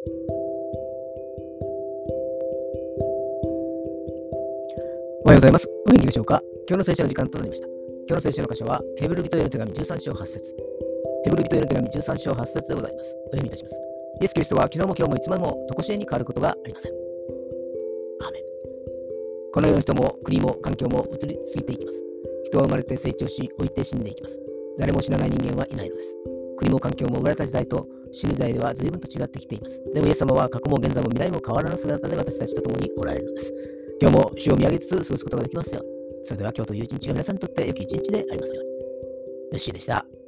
おはようございます。お元気でしょうか？今日の聖書の時間となりました。今日の聖書の箇所は、ヘブル人への手紙13章8節ヘブル人への手紙13章8節でございます。お読みいたします。イエス・キリストは昨日も今日もいつまでも常しえに変わることがありません。アーメンこの世の人も国も環境も移り過ぎていきます。人は生まれて成長し、老いて死んでいきます。誰も死なない人間はいないのです。国も環境も生まれた時代と死ぬ時代では随分と違ってきています。でもイエス様は過去も現在も未来も変わらぬ姿で私たちと共におられるのです。今日も主を見上げつつ過ごすことができますように。それでは今日という一日が皆さんにとって良き一日でありますように。よッしーでした。